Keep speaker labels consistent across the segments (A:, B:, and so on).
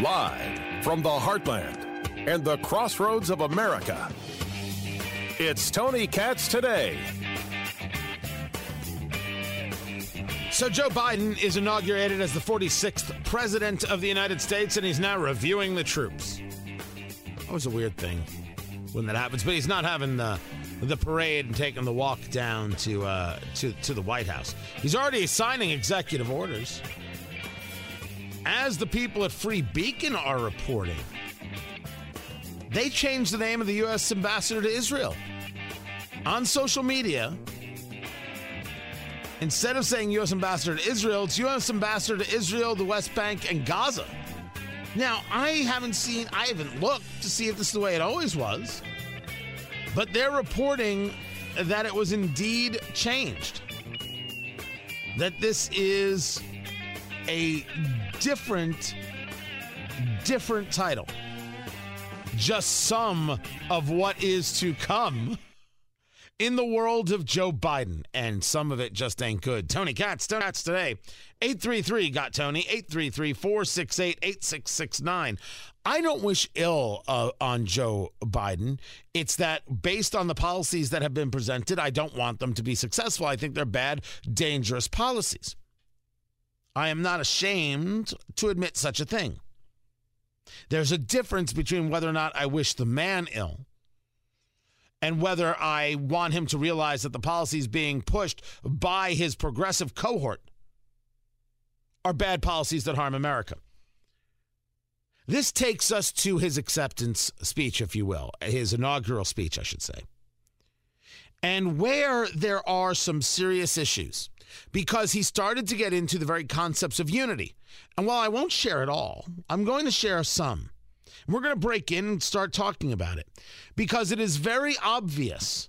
A: Live from the heartland and the crossroads of America, it's Tony Katz today.
B: So, Joe Biden is inaugurated as the 46th president of the United States, and he's now reviewing the troops. That was a weird thing when that happens, but he's not having the the parade and taking the walk down to uh, to to the White House. He's already signing executive orders as the people at Free Beacon are reporting, they changed the name of the U.S. ambassador to Israel. On social media, instead of saying U.S. ambassador to Israel, it's U.S. ambassador to Israel, the West Bank, and Gaza. Now, I haven't seen, I haven't looked to see if this is the way it always was, but they're reporting that it was indeed changed. That this is a different different title. Just some of what is to come in the world of Joe Biden, and some of it just ain't good. Tony Katz, Tony Katz today, 833 got Tony, 833 468 8669. I don't wish ill uh, on Joe Biden. It's that based on the policies that have been presented, I don't want them to be successful. I think they're bad, dangerous policies. I am not ashamed to admit such a thing. There's a difference between whether or not I wish the man ill and whether I want him to realize that the policies being pushed by his progressive cohort are bad policies that harm America. This takes us to his acceptance speech, if you will, his inaugural speech, I should say. And where there are some serious issues because he started to get into the very concepts of unity. And while I won't share it all, I'm going to share some. We're going to break in and start talking about it because it is very obvious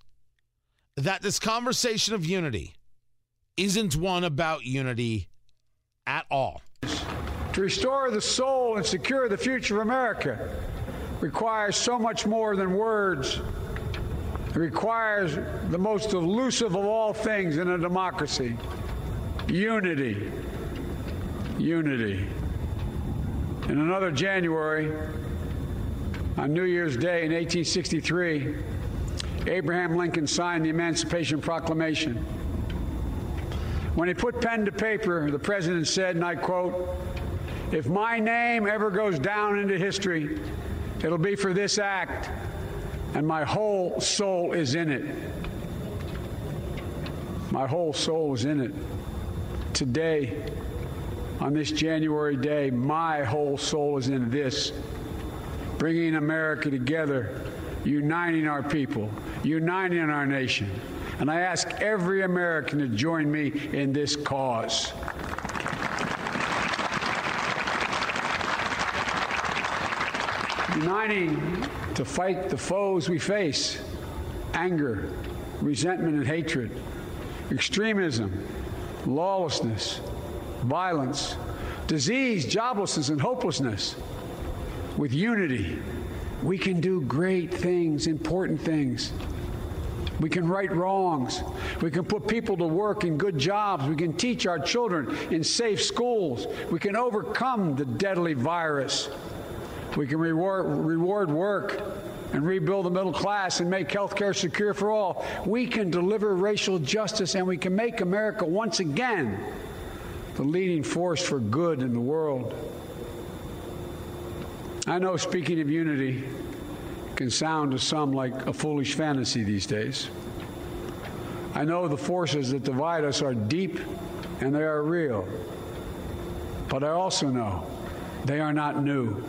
B: that this conversation of unity isn't one about unity at all.
C: To restore the soul and secure the future of America requires so much more than words requires the most elusive of all things in a democracy unity. Unity. In another January, on New Year's Day in 1863, Abraham Lincoln signed the Emancipation Proclamation. When he put pen to paper, the president said, and I quote, If my name ever goes down into history, it'll be for this act and my whole soul is in it. My whole soul is in it. Today, on this January day, my whole soul is in this bringing America together, uniting our people, uniting our nation. And I ask every American to join me in this cause. uniting to fight the foes we face anger, resentment, and hatred, extremism, lawlessness, violence, disease, joblessness, and hopelessness. With unity, we can do great things, important things. We can right wrongs. We can put people to work in good jobs. We can teach our children in safe schools. We can overcome the deadly virus. We can reward, reward work and rebuild the middle class and make health care secure for all. We can deliver racial justice and we can make America once again the leading force for good in the world. I know speaking of unity can sound to some like a foolish fantasy these days. I know the forces that divide us are deep and they are real. But I also know they are not new.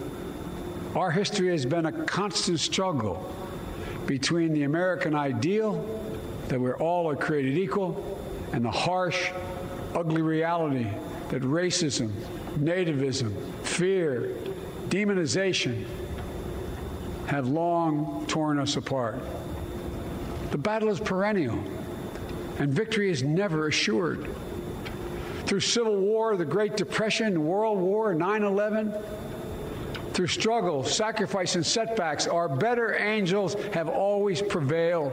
C: Our history has been a constant struggle between the American ideal that we're all are created equal and the harsh, ugly reality that racism, nativism, fear, demonization have long torn us apart. The battle is perennial, and victory is never assured. Through Civil War, the Great Depression, World War, 9 11, through struggle, sacrifice, and setbacks, our better angels have always prevailed.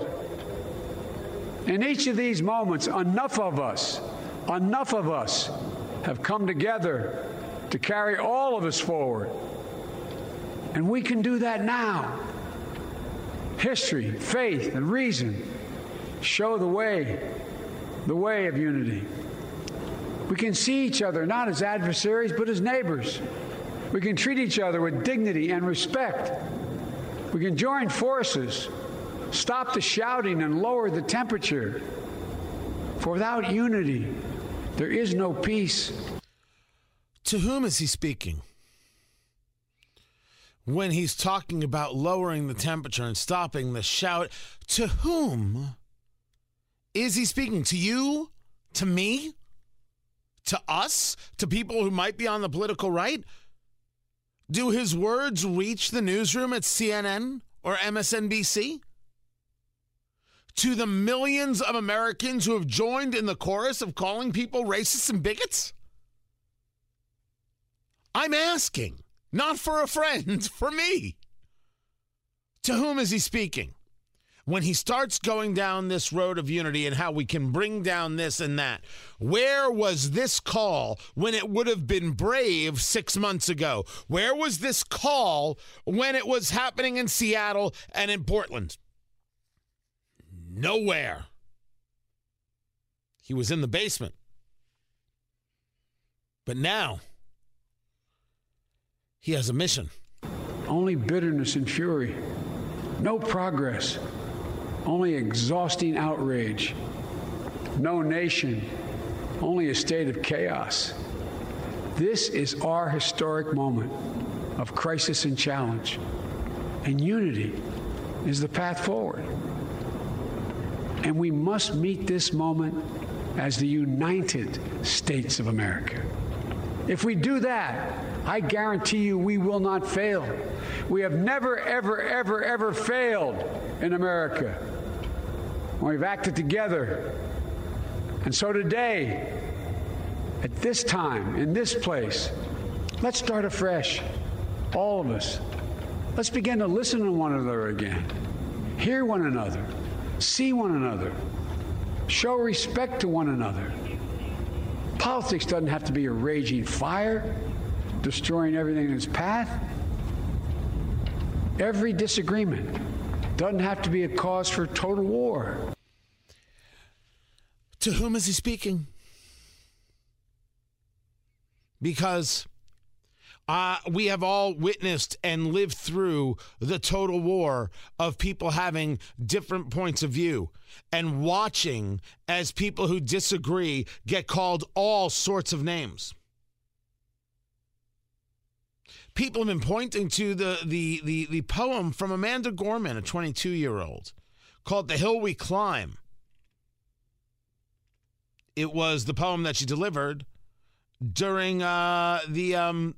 C: In each of these moments, enough of us, enough of us have come together to carry all of us forward. And we can do that now. History, faith, and reason show the way, the way of unity. We can see each other not as adversaries, but as neighbors. We can treat each other with dignity and respect. We can join forces, stop the shouting, and lower the temperature. For without unity, there is no peace.
B: To whom is he speaking? When he's talking about lowering the temperature and stopping the shout, to whom is he speaking? To you? To me? To us? To people who might be on the political right? Do his words reach the newsroom at CNN or MSNBC? To the millions of Americans who have joined in the chorus of calling people racists and bigots? I'm asking, not for a friend, for me. To whom is he speaking? when he starts going down this road of unity and how we can bring down this and that, where was this call when it would have been brave six months ago? Where was this call when it was happening in Seattle and in Portland? Nowhere. He was in the basement. But now, he has a mission.
C: Only bitterness and fury, no progress only exhausting outrage. No nation, only a state of chaos. This is our historic moment of crisis and challenge, and unity is the path forward. And we must meet this moment as the United States of America. If we do that, I guarantee you we will not fail. We have never, ever, ever, ever failed in America and we've acted together. And so today, at this time, in this place, let's start afresh, all of us. Let's begin to listen to one another again, hear one another, see one another, show respect to one another. Politics doesn't have to be a raging fire, destroying everything in its path. Every disagreement doesn't have to be a cause for total war.
B: To whom is he speaking? Because uh, we have all witnessed and lived through the total war of people having different points of view and watching as people who disagree get called all sorts of names. People have been pointing to the, the, the, the poem from Amanda Gorman, a 22 year old, called The Hill We Climb, it was the poem that she delivered during uh, the, um,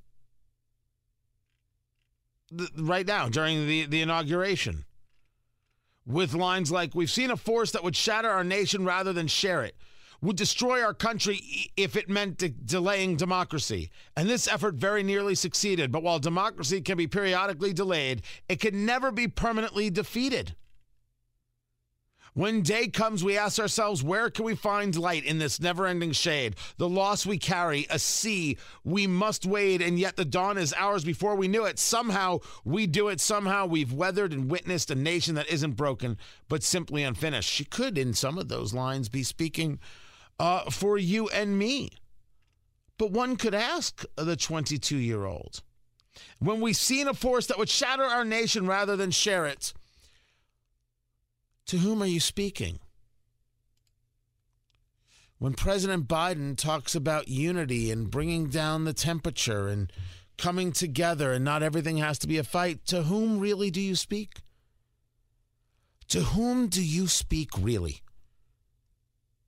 B: the right now during the the inauguration with lines like we've seen a force that would shatter our nation rather than share it would destroy our country if it meant de- delaying democracy. And this effort very nearly succeeded. But while democracy can be periodically delayed, it can never be permanently defeated. When day comes, we ask ourselves, where can we find light in this never ending shade? The loss we carry, a sea we must wade, and yet the dawn is ours before we knew it. Somehow we do it. Somehow we've weathered and witnessed a nation that isn't broken, but simply unfinished. She could, in some of those lines, be speaking uh, for you and me. But one could ask the 22 year old, when we've seen a force that would shatter our nation rather than share it, to whom are you speaking? When President Biden talks about unity and bringing down the temperature and coming together and not everything has to be a fight, to whom really do you speak? To whom do you speak really?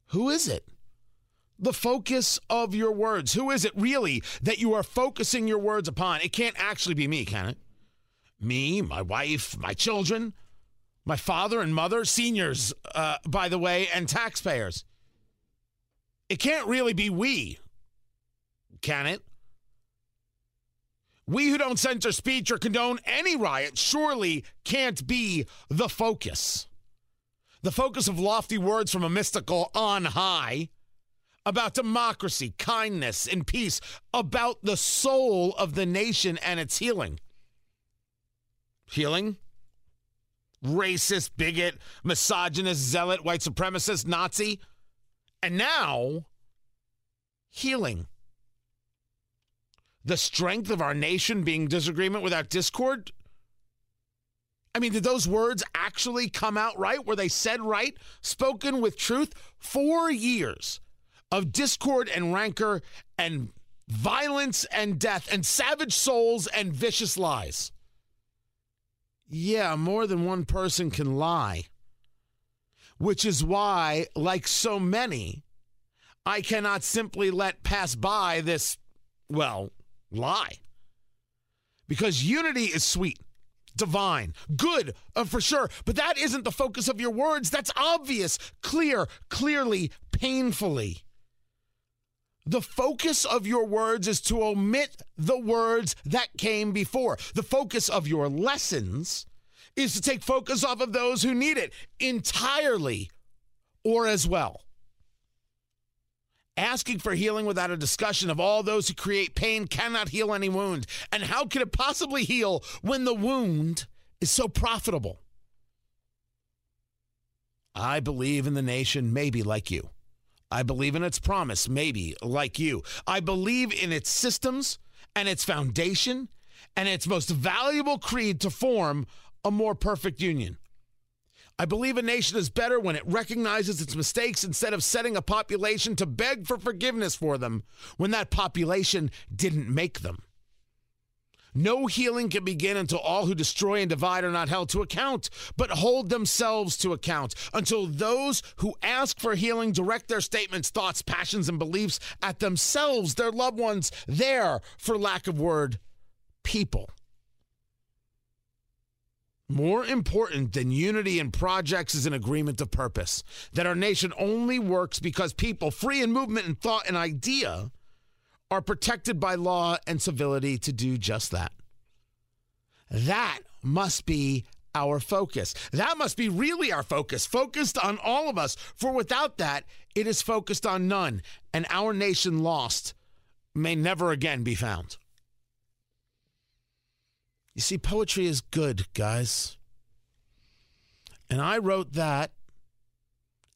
B: Who is it? the focus of your words. Who is it really that you are focusing your words upon? It can't actually be me, can it? Me, my wife, my children. My father and mother, seniors, uh, by the way, and taxpayers. It can't really be we, can it? We who don't censor speech or condone any riot surely can't be the focus. The focus of lofty words from a mystical on high about democracy, kindness, and peace, about the soul of the nation and its healing. Healing? racist, bigot, misogynist, zealot, white supremacist, Nazi, and now healing. The strength of our nation being disagreement without discord. I mean, did those words actually come out right? Were they said right? Spoken with truth? Four years of discord and rancor and violence and death and savage souls and vicious lies yeah, more than one person can lie, which is why, like so many, I cannot simply let pass by this, well, lie. Because unity is sweet, divine, good uh, for sure, but that isn't the focus of your words. That's obvious, clear, clearly, painfully. The focus of your words is to omit the words that came before. The focus of your lessons is to take focus off of those who need it entirely or as well. Asking for healing without a discussion of all those who create pain cannot heal any wound. And how could it possibly heal when the wound is so profitable? I believe in the nation, maybe like you. I believe in its promise, maybe like you. I believe in its systems and its foundation and its most valuable creed to form a more perfect union. I believe a nation is better when it recognizes its mistakes instead of setting a population to beg for forgiveness for them when that population didn't make them. No healing can begin until all who destroy and divide are not held to account, but hold themselves to account until those who ask for healing direct their statements, thoughts, passions, and beliefs at themselves, their loved ones, their, for lack of word, people. More important than unity in projects is an agreement of purpose. That our nation only works because people, free in movement and thought and idea, are protected by law and civility to do just that. That must be our focus. That must be really our focus, focused on all of us. For without that, it is focused on none, and our nation lost may never again be found. You see, poetry is good, guys. And I wrote that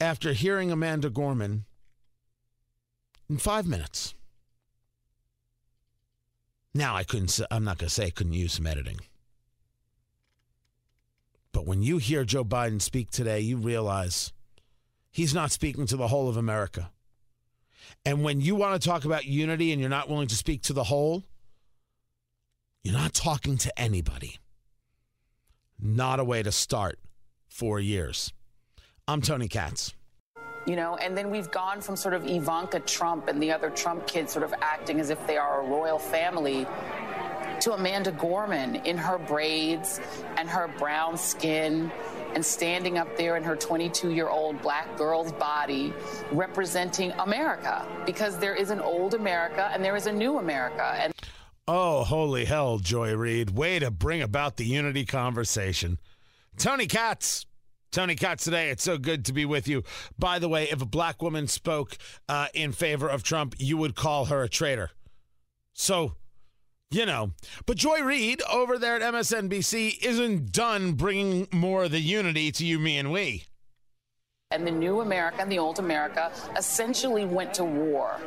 B: after hearing Amanda Gorman in five minutes. Now I couldn't. I'm not going to say I couldn't use some editing. But when you hear Joe Biden speak today, you realize he's not speaking to the whole of America. And when you want to talk about unity and you're not willing to speak to the whole, you're not talking to anybody. Not a way to start four years. I'm Tony Katz
D: you know, and then we've gone from sort of Ivanka Trump and the other Trump kids sort of acting as if they are a royal family to Amanda Gorman in her braids and her brown skin and standing up there in her 22 year old black girl's body representing America because there is an old America and there is a new America. And
B: oh, holy hell, Joy Reid. Way to bring about the unity conversation. Tony Katz. Tony Katz today. It's so good to be with you. By the way, if a black woman spoke uh, in favor of Trump, you would call her a traitor. So, you know. But Joy Reid over there at MSNBC isn't done bringing more of the unity to you, me, and we.
D: And the new America and the old America essentially went to war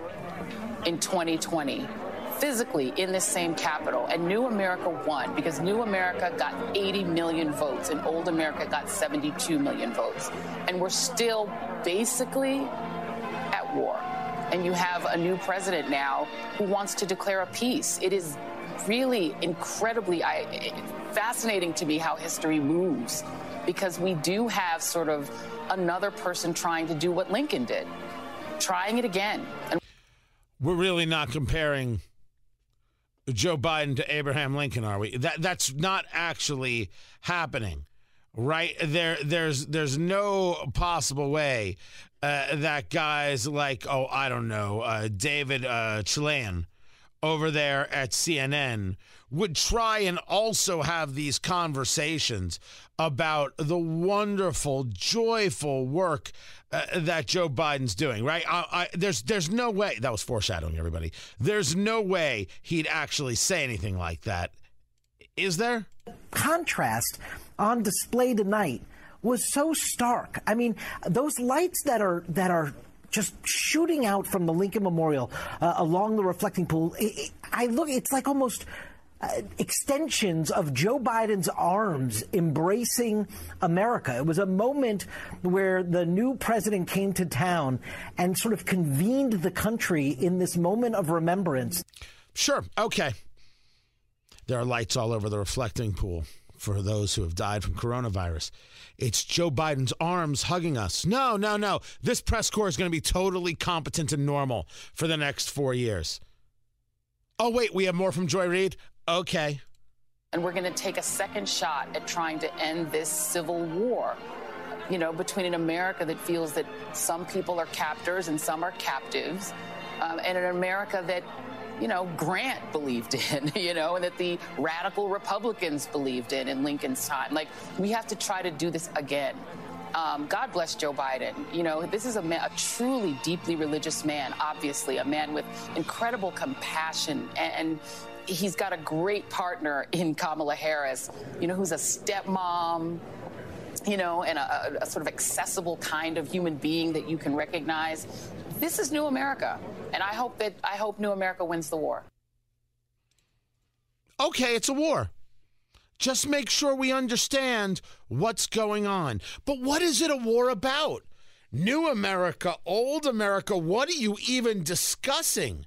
D: in 2020 physically in this same capital, And New America won because New America got 80 million votes and Old America got 72 million votes. And we're still basically at war. And you have a new president now who wants to declare a peace. It is really incredibly fascinating to me how history moves because we do have sort of another person trying to do what Lincoln did, trying it again. And-
B: We're really not comparing Joe Biden to Abraham Lincoln, are we? That that's not actually happening, right? There, there's there's no possible way uh, that guys like oh I don't know uh, David uh, Chalian over there at CNN would try and also have these conversations about the wonderful, joyful work uh, that Joe Biden's doing, right? I, I, there's there's no way that was foreshadowing everybody. There's no way he'd actually say anything like that, is there?
E: Contrast on display tonight was so stark. I mean, those lights that are that are just shooting out from the Lincoln Memorial uh, along the reflecting pool. It, it, I look, it's like almost. Uh, extensions of Joe Biden's arms embracing America. It was a moment where the new president came to town and sort of convened the country in this moment of remembrance.
B: Sure. Okay. There are lights all over the reflecting pool for those who have died from coronavirus it's Joe Biden's arms hugging us. No, no, no. This press corps is going to be totally competent and normal for the next four years. Oh, wait, we have more from Joy Reid? Okay.
D: And we're going to take a second shot at trying to end this civil war, you know, between an America that feels that some people are captors and some are captives, um, and an America that you know, Grant believed in, you know, and that the radical Republicans believed in in Lincoln's time. Like, we have to try to do this again. Um, God bless Joe Biden. You know, this is a, man, a truly deeply religious man, obviously, a man with incredible compassion and, and he's got a great partner in Kamala Harris, you know, who's a stepmom, you know, and a, a, sort of accessible kind of human being that you can recognize. This is new America, and I hope that I hope new America wins the war.
B: Okay, it's a war. Just make sure we understand what's going on. But what is it a war about? New America, old America, what are you even discussing?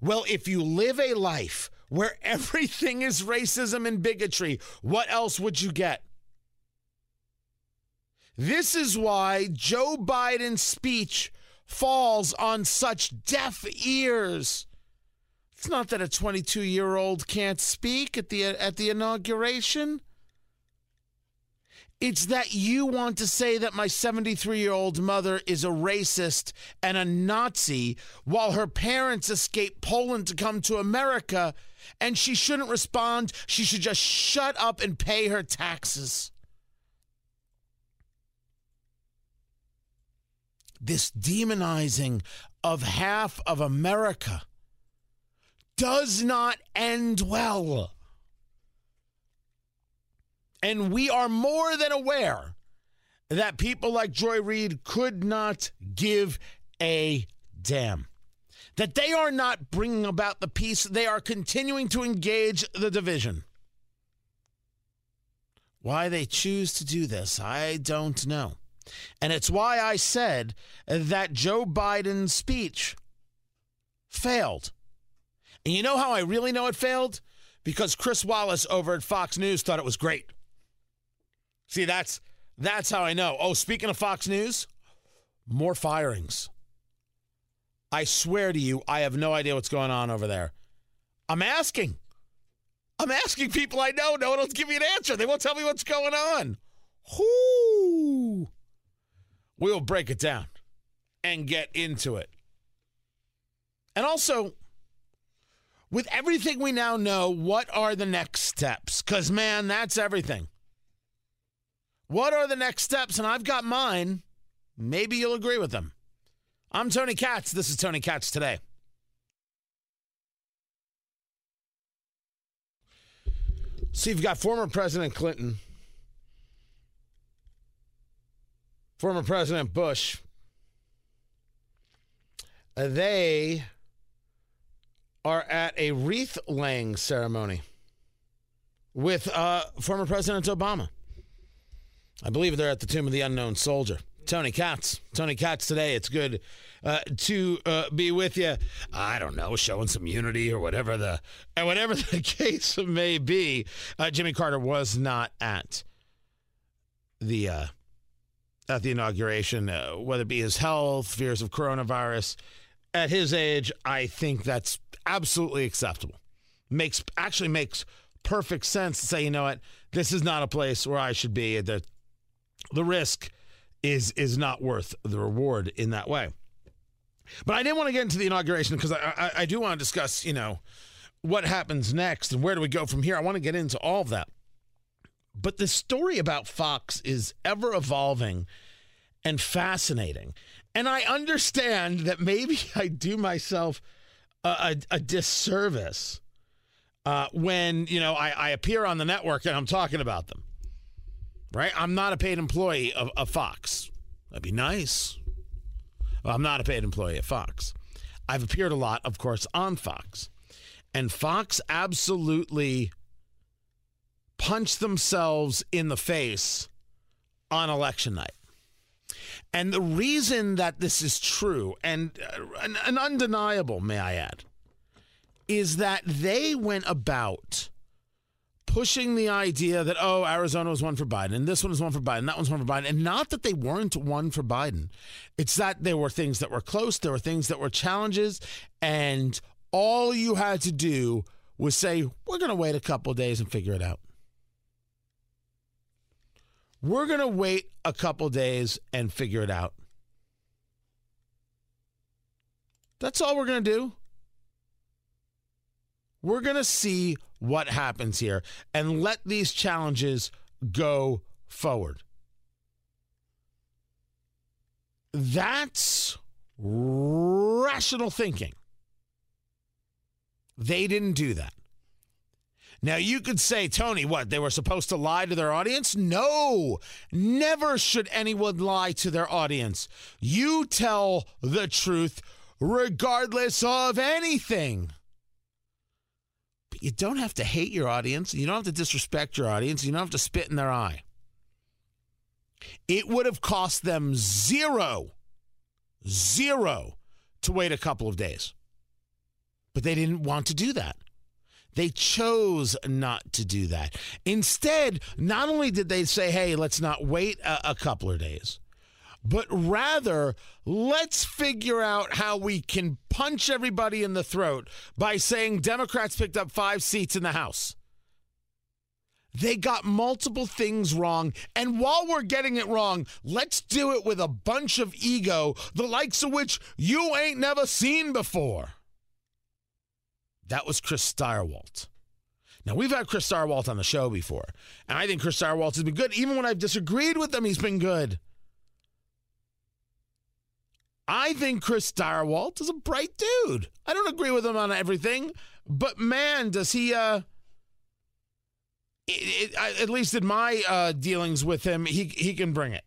B: Well, if you live a life where everything is racism and bigotry, what else would you get? This is why Joe Biden's speech falls on such deaf ears. It's not that a 22 year old can't speak at the, at the inauguration. It's that you want to say that my 73 year old mother is a racist and a Nazi while her parents escaped Poland to come to America and she shouldn't respond. She should just shut up and pay her taxes. this demonizing of half of America does not end well. And we are more than aware that people like Joy Reid could not give a damn. That they are not bringing about the peace, they are continuing to engage the division. Why they choose to do this, I don't know. And it's why I said that Joe Biden's speech failed. And you know how I really know it failed? Because Chris Wallace over at Fox News thought it was great. See, that's that's how I know. Oh, speaking of Fox News, more firings. I swear to you, I have no idea what's going on over there. I'm asking. I'm asking people I know. No one will give me an answer. They won't tell me what's going on. Whoo! We'll break it down and get into it. And also, with everything we now know, what are the next steps? Because, man, that's everything. What are the next steps? And I've got mine. Maybe you'll agree with them. I'm Tony Katz. This is Tony Katz today. So you've got former President Clinton former President Bush, uh, they are at a wreath laying ceremony with uh, former President Obama. I believe they're at the Tomb of the Unknown Soldier. Tony Katz. Tony Katz today. It's good uh, to uh, be with you. I don't know, showing some unity or whatever the and uh, whatever the case may be. Uh, Jimmy Carter was not at the at the inauguration, uh, whether it be his health, fears of coronavirus. At his age, I think that's absolutely acceptable. Makes actually makes perfect sense to say, you know what, this is not a place where I should be. The the risk is is not worth the reward in that way. But I didn't want to get into the inauguration because I, I I do want to discuss, you know, what happens next and where do we go from here. I want to get into all of that. But the story about Fox is ever evolving and fascinating. And I understand that maybe I do myself a, a, a disservice uh, when, you know, I, I, appear on the network and I'm talking about them. Right? I'm not a paid employee of, of Fox. That'd be nice. Well, I'm not a paid employee of Fox. I've appeared a lot, of course, on Fox. And Fox absolutely punch themselves in the face on election night. And the reason that this is true and uh, an, undeniable, may I add, is that they went about pushing the idea that, oh, Arizona was won for Biden, and this one was won for Biden, that one's won for Biden. And not that they weren't won for Biden, it's that there were things that were close, there were things that were challenges, and all you had to do was say, we're going to wait a couple days and figure it out. We're going to wait a couple days and figure it out. That's all we're going to do. We're going to see what happens here and let these challenges go forward. That's rational thinking. They didn't do that. Now, you could say, Tony, what? They were supposed to lie to their audience? No, never should anyone lie to their audience. You tell the truth regardless of anything. But you don't have to hate your audience. You don't have to disrespect your audience. You don't have to spit in their eye. It would have cost them zero, zero to wait a couple of days. But they didn't want to do that. They chose not to do that. Instead, not only did they say, hey, let's not wait a, a couple of days, but rather let's figure out how we can punch everybody in the throat by saying Democrats picked up five seats in the House. They got multiple things wrong. And while we're getting it wrong, let's do it with a bunch of ego, the likes of which you ain't never seen before. That was Chris Stirewalt. Now, we've had Chris Stirewalt on the show before, and I think Chris Stirewalt has been good. Even when I've disagreed with him, he's been good. I think Chris Stirewalt is a bright dude. I don't agree with him on everything, but man, does he, uh, it, it, I, at least in my uh, dealings with him, he, he can bring it.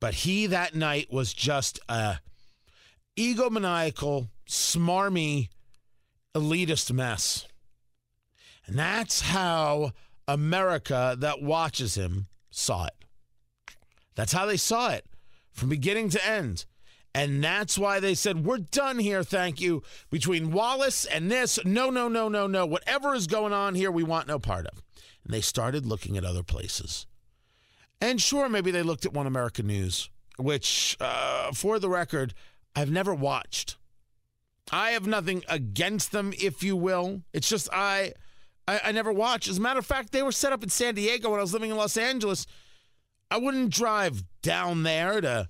B: But he that night was just a uh, egomaniacal smarmy elitist mess. And that's how America that watches him saw it. That's how they saw it from beginning to end. And that's why they said, We're done here, thank you. Between Wallace and this, no, no, no, no, no. Whatever is going on here, we want no part of. And they started looking at other places. And sure, maybe they looked at One American News, which, uh, for the record, I've never watched. I have nothing against them, if you will. It's just I, I, I never watch. As a matter of fact, they were set up in San Diego when I was living in Los Angeles. I wouldn't drive down there to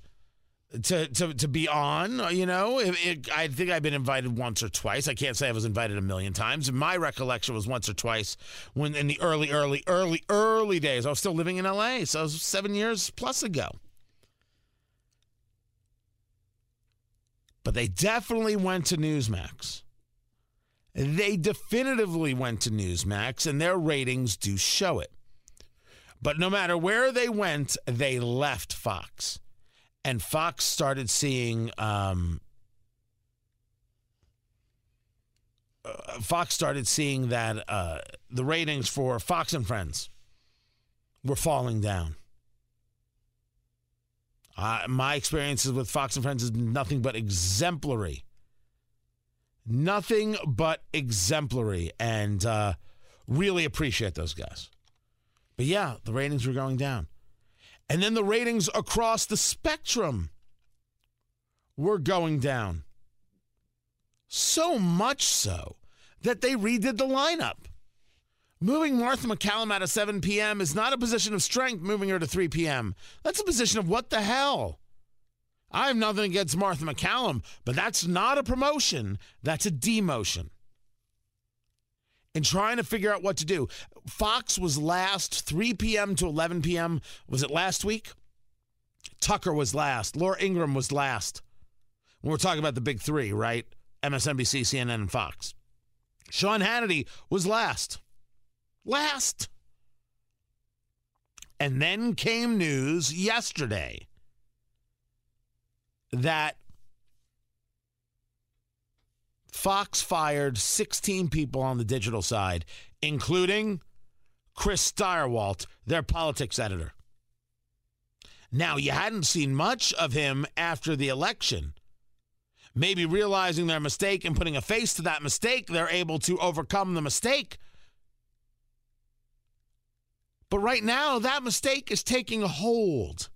B: to to to be on. You know, it, it, I think I've been invited once or twice. I can't say I was invited a million times. My recollection was once or twice when in the early, early, early, early days. I was still living in L.A., so seven years plus ago. but they definitely went to Newsmax. They definitively went to Newsmax, and their ratings do show it. But no matter where they went, they left Fox. And Fox started seeing. Um, uh, Fox started seeing that uh, the ratings for Fox and Friends were falling down. Uh, my experiences with Fox and Friends is nothing but exemplary. Nothing but exemplary. And uh, really appreciate those guys. But yeah, the ratings were going down. And then the ratings across the spectrum were going down. So much so that they redid the lineup. Moving Martha MacCallum out of 7 p.m. is not a position of strength moving her to 3 p.m. That's a position of what the hell? I have nothing against Martha MacCallum, but that's not a promotion, that's a demotion. And trying to figure out what to do. Fox was last 3 p.m. to 11 p.m. Was it last week? Tucker was last. Laura Ingraham was last. When we're talking about the big three, right? MSNBC, CNN, and Fox. Sean Hannity was last last. And then came news yesterday that Fox fired 16 people on the digital side, including Chris Stirewalt, their politics editor. Now, you hadn't seen much of him after the election. Maybe realizing their mistake and putting a face to that mistake, they're able to overcome the mistake but right now, that mistake is taking hold.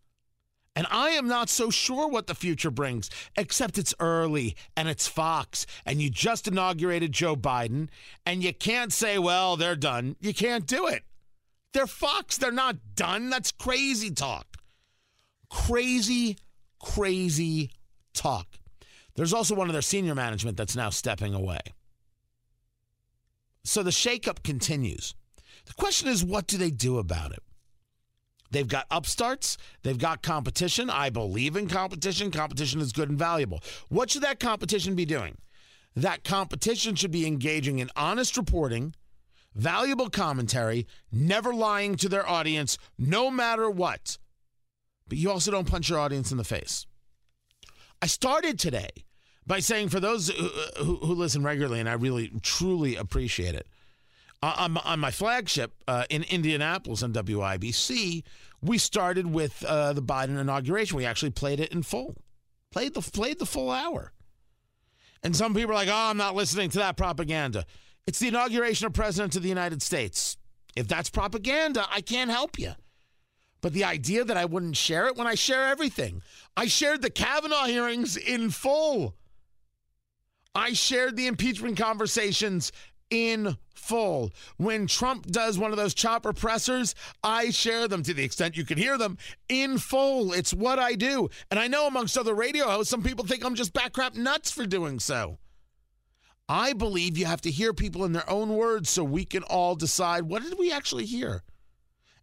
B: And I am not so sure what the future brings, except it's early and it's Fox. And you just inaugurated Joe Biden, and you can't say, well, they're done. You can't do it. They're Fox. They're not done. That's crazy talk. Crazy, crazy talk. There's also one of their senior management that's now stepping away. So the shakeup continues. The question is, what do they do about it? They've got upstarts. They've got competition. I believe in competition. Competition is good and valuable. What should that competition be doing? That competition should be engaging in honest reporting, valuable commentary, never lying to their audience, no matter what. But you also don't punch your audience in the face. I started today by saying, for those who, who, who listen regularly, and I really truly appreciate it, uh, on, on my flagship uh, in Indianapolis on WIBC, we started with uh, the Biden inauguration. We actually played it in full, played the played the full hour. And some people are like, "Oh, I'm not listening to that propaganda." It's the inauguration of President of the United States. If that's propaganda, I can't help you. But the idea that I wouldn't share it when I share everything. I shared the Kavanaugh hearings in full. I shared the impeachment conversations in full. When Trump does one of those chopper pressers, I share them to the extent you can hear them in full. It's what I do. And I know amongst other radio hosts, some people think I'm just backcrap nuts for doing so. I believe you have to hear people in their own words so we can all decide what did we actually hear?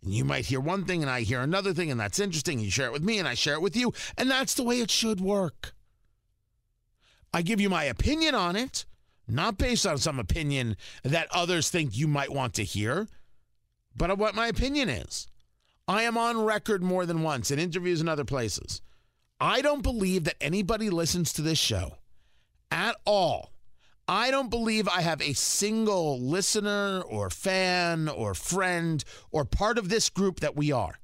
B: And you might hear one thing and I hear another thing, and that's interesting. You share it with me and I share it with you, and that's the way it should work. I give you my opinion on it not based on some opinion that others think you might want to hear, but of what my opinion is. I am on record more than once in interviews and other places. I don't believe that anybody listens to this show at all. I don't believe I have a single listener or fan or friend or part of this group that we are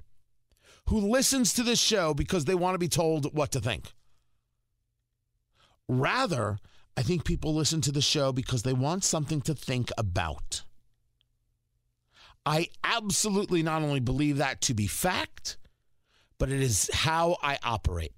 B: who listens to this show because they want to be told what to think. Rather, I think people listen to the show because they want something to think about. I absolutely not only believe that to be fact, but it is how I operate.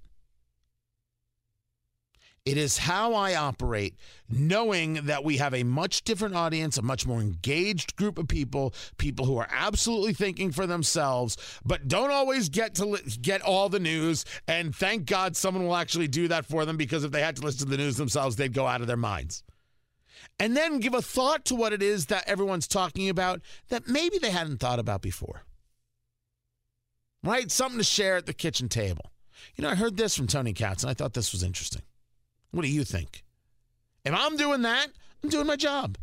B: It is how I operate, knowing that we have a much different audience, a much more engaged group of people, people who are absolutely thinking for themselves, but don't always get to li- get all the news. And thank God someone will actually do that for them because if they had to listen to the news themselves, they'd go out of their minds. And then give a thought to what it is that everyone's talking about that maybe they hadn't thought about before. Right? Something to share at the kitchen table. You know, I heard this from Tony Katz, and I thought this was interesting. What do you think? If I'm doing that, I'm doing my job.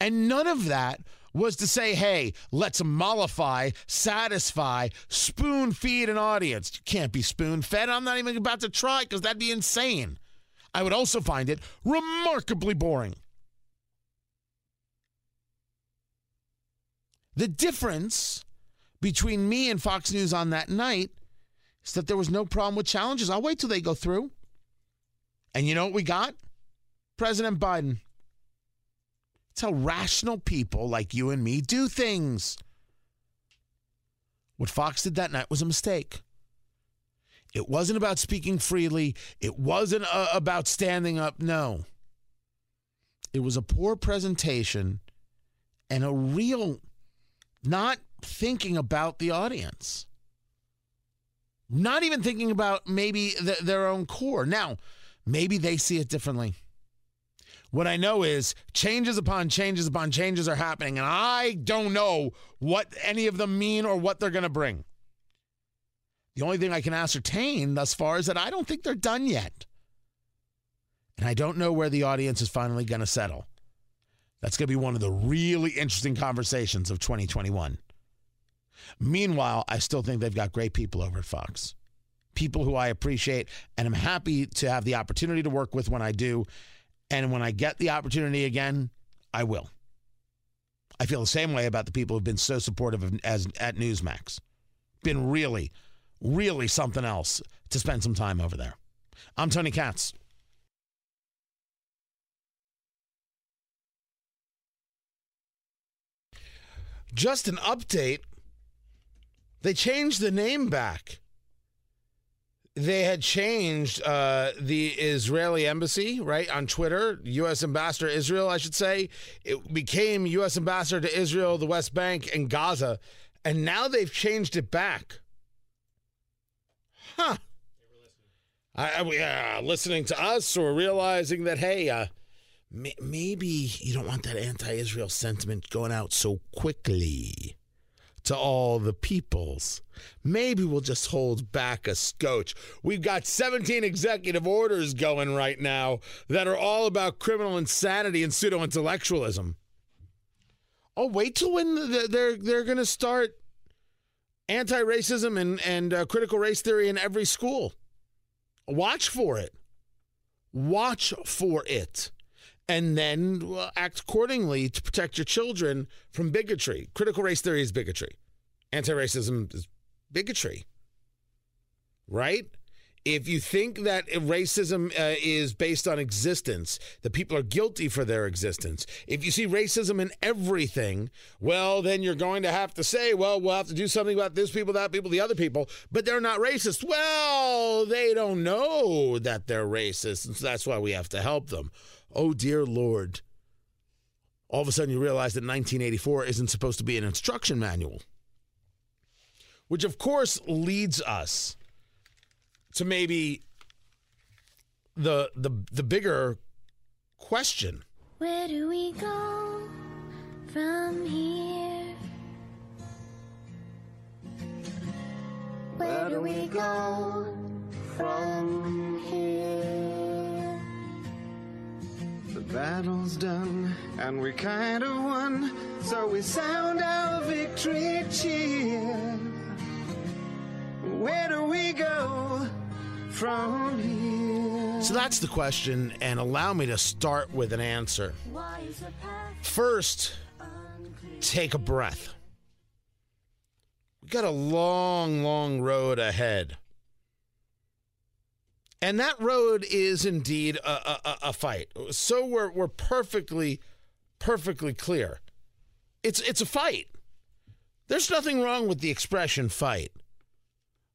B: And none of that was to say, hey, let's mollify, satisfy, spoon feed an audience. You can't be spoon fed. I'm not even about to try because that'd be insane. I would also find it remarkably boring. The difference between me and Fox News on that night is that there was no problem with challenges. I'll wait till they go through. And you know what we got? President Biden. It's how rational people like you and me do things. What Fox did that night was a mistake. It wasn't about speaking freely. It wasn't uh, about standing up. No. It was a poor presentation and a real not thinking about the audience. Not even thinking about maybe the, their own core. Now, Maybe they see it differently. What I know is changes upon changes upon changes are happening, and I don't know what any of them mean or what they're going to bring. The only thing I can ascertain thus far is that I don't think they're done yet. And I don't know where the audience is finally going to settle. That's going to be one of the really interesting conversations of 2021. Meanwhile, I still think they've got great people over at Fox people who I appreciate and I'm happy to have the opportunity to work with when I do. And when I get the opportunity again, I will. I feel the same way about the people who've been so supportive of, as at Newsmax. Been really, really something else to spend some time over there. I'm Tony Katz. Just an update. They changed the name back they had changed uh, the Israeli embassy, right, on Twitter, U.S. Ambassador Israel, I should say. It became U.S. Ambassador to Israel, the West Bank, and Gaza. And now they've changed it back. Huh. I, we uh, listening to us or realizing that, hey, uh, maybe you don't want that anti Israel sentiment going out so quickly to all the peoples. Maybe we'll just hold back a scotch. We've got 17 executive orders going right now that are all about criminal insanity and pseudo intellectualism. Oh, wait till when they're they're going to start anti-racism and and uh, critical race theory in every school. Watch for it. Watch for it and then uh, act accordingly to protect your children from bigotry. Critical race theory is bigotry. Anti racism is bigotry, right? If you think that racism uh, is based on existence, that people are guilty for their existence, if you see racism in everything, well, then you're going to have to say, well, we'll have to do something about this people, that people, the other people, but they're not racist. Well, they don't know that they're racist, and so that's why we have to help them oh dear Lord, all of a sudden you realize that 1984 isn't supposed to be an instruction manual. Which, of course, leads us to maybe the, the, the bigger question
F: Where do we go from here? Where do we go from here? battle's done, and we kind of won, so we sound our victory cheer. Where do we go from here?
B: So that's the question, and allow me to start with an answer. First, take a breath. We got a long, long road ahead and that road is indeed a, a, a, fight. So we're, we're perfectly, perfectly clear. It's, it's a fight. There's nothing wrong with the expression fight,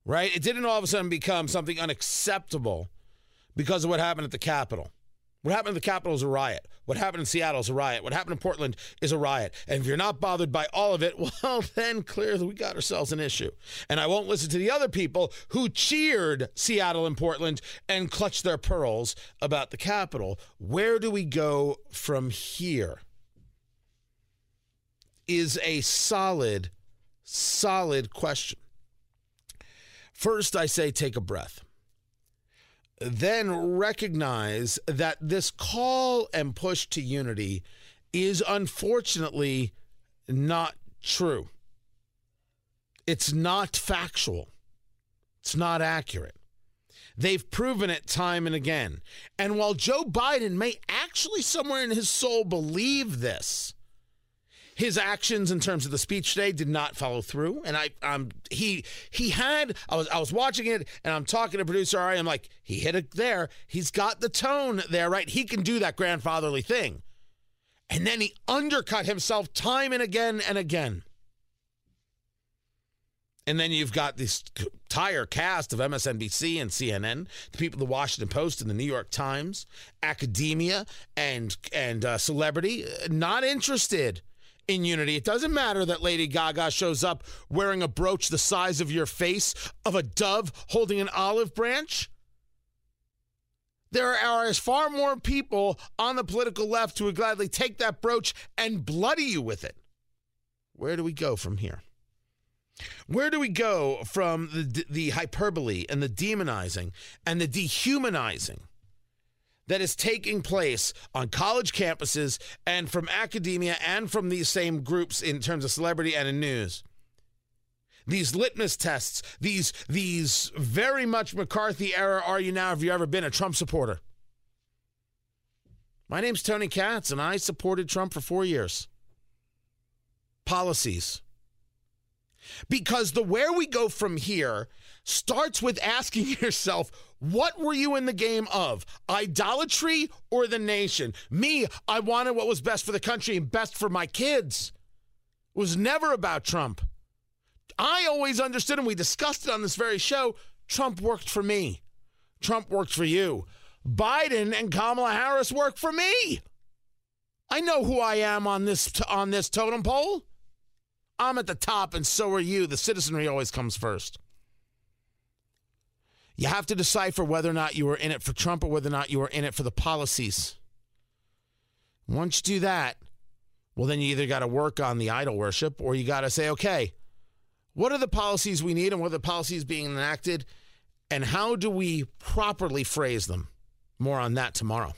B: right? It didn't all of a sudden become something unacceptable because of what happened at the Capitol. What happened in the Capitol is a riot. What happened in Seattle is a riot. What happened in Portland is a riot. And if you're not bothered by all of it, well, then clearly we got ourselves an issue. And I won't listen to the other people who cheered Seattle and Portland and clutched their pearls about the Capitol. Where do we go from here? Is a solid, solid question. First, I say take a breath then recognize that this call and push to unity is unfortunately not true. It's not factual. It's not accurate. They've proven it time and again. And while Joe Biden may actually somewhere in his soul believe this, his actions in terms of the speech today did not follow through. And I, um, he, he had. I was, I was watching it, and I'm talking to producer Ari. I'm like, he hit it there. He's got the tone there, right? He can do that grandfatherly thing. And then he undercut himself time and again and again. And then you've got this entire cast of MSNBC and CNN, the people, the Washington Post and the New York Times, academia and and uh, celebrity, uh, not interested in unity. It doesn't matter that Lady Gaga shows up wearing a brooch the size of your face, of a dove holding an olive branch. There are as far more people on the political left who would gladly take that brooch and bloody you with it. Where do we go from here? Where do we go from the, the hyperbole and the demonizing and the dehumanizing that is taking place on college campuses and from academia and from these same groups in terms of celebrity and in news. These litmus tests, these these very much McCarthy era are you now have you ever been a Trump supporter? My name's Tony Katz and I supported Trump for 4 years. Policies. Because the where we go from here starts with asking yourself what were you in the game of? Idolatry or the nation? Me, I wanted what was best for the country and best for my kids. It was never about Trump. I always understood, and we discussed it on this very show Trump worked for me, Trump worked for you. Biden and Kamala Harris work for me. I know who I am on this on this totem pole. I'm at the top and so are you. The citizenry always comes first. You have to decipher whether or not you were in it for Trump or whether or not you were in it for the policies. Once you do that, well, then you either got to work on the idol worship or you got to say, okay, what are the policies we need and what are the policies being enacted? And how do we properly phrase them? More on that tomorrow.